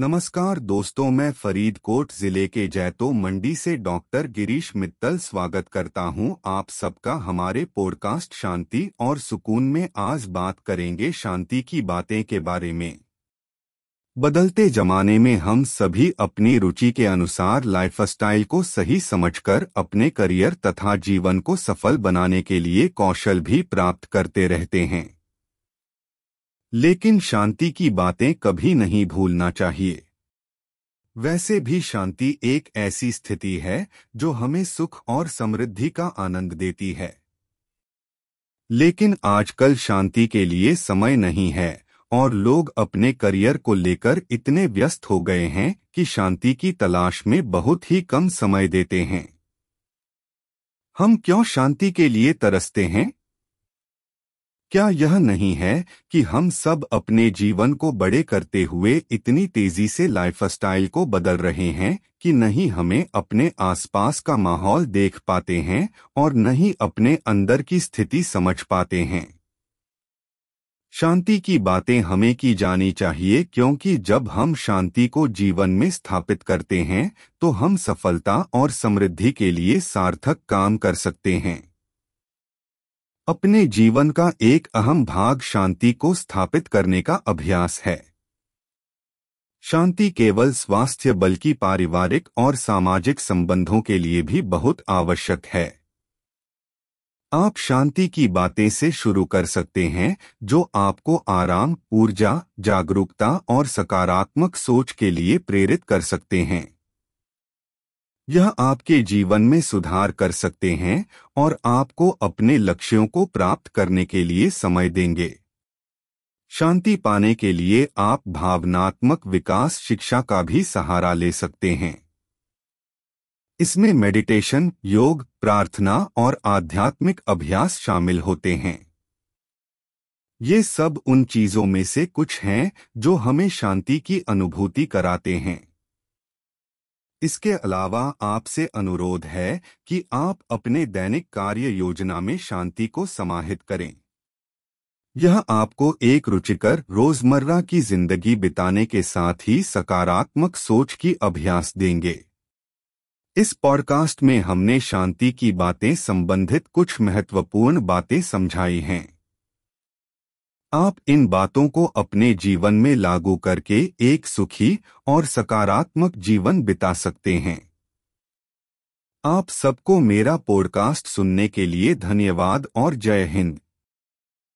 नमस्कार दोस्तों, मैं फरीदकोट ज़िले के जैतो मंडी से डॉक्टर गिरीश मित्तल स्वागत करता हूँ। आप सबका हमारे पॉडकास्ट शांति और सुकून में आज बात करेंगे शांति की बातें के बारे में। बदलते जमाने में हम सभी अपनी रुचि के अनुसार लाइफस्टाइल को सही समझकर अपने करियर तथा जीवन को सफल बनाने के लिए कौशल भी प्राप्त करते रहते हैं। लेकिन शांति की बातें कभी नहीं भूलना चाहिए। वैसे भी शांति एक ऐसी स्थिति है, जो हमें सुख और समृद्धि का आनंद देती है। लेकिन आजकल शांति के लिए समय नहीं है, और लोग अपने करियर को लेकर इतने व्यस्त हो गए हैं कि शांति की तलाश में बहुत ही कम समय देते हैं। हम क्यों शांति के लिए तरसते हैं? क्या यह नहीं है कि हम सब अपने जीवन को बड़े करते हुए इतनी तेज़ी से लाइफस्टाइल को बदल रहे हैं कि नहीं हमें अपने आसपास का माहौल देख पाते हैं और नहीं अपने अंदर की स्थिति समझ पाते हैं? शांति की बातें हमें की जानी चाहिए क्योंकि जब हम शांति को जीवन में स्थापित करते हैं तो हम सफलता और समृद्धि के लिए सार्थक काम कर सकते हैं। अपने जीवन का एक अहम भाग शांति को स्थापित करने का अभ्यास है। शांति केवल स्वास्थ्य बल्कि पारिवारिक और सामाजिक संबंधों के लिए भी बहुत आवश्यक है। आप शांति की बातें से शुरू कर सकते हैं, जो आपको आराम, ऊर्जा, जागरूकता और सकारात्मक सोच के लिए प्रेरित कर सकते हैं। यह आपके जीवन में सुधार कर सकते हैं और आपको अपने लक्ष्यों को प्राप्त करने के लिए समय देंगे। शांति पाने के लिए आप भावनात्मक विकास शिक्षा का भी सहारा ले सकते हैं। इसमें मेडिटेशन, योग, प्रार्थना और आध्यात्मिक अभ्यास शामिल होते हैं। ये सब उन चीज़ों में से कुछ हैं जो हमें शांति की अनुभूति कराते हैं। इसके अलावा आपसे अनुरोध है कि आप अपने दैनिक कार्य योजना में शांति को समाहित करें। यह आपको एक रुचिकर रोज़मर्रा की ज़िंदगी बिताने के साथ ही सकारात्मक सोच की अभ्यास देंगे। इस पॉडकास्ट में हमने शांति की बातें संबंधित कुछ महत्वपूर्ण बातें समझाई हैं। आप इन बातों को अपने जीवन में लागू करके एक सुखी और सकारात्मक जीवन बिता सकते हैं। आप सबको मेरा पॉडकास्ट सुनने के लिए धन्यवाद और जय हिंद।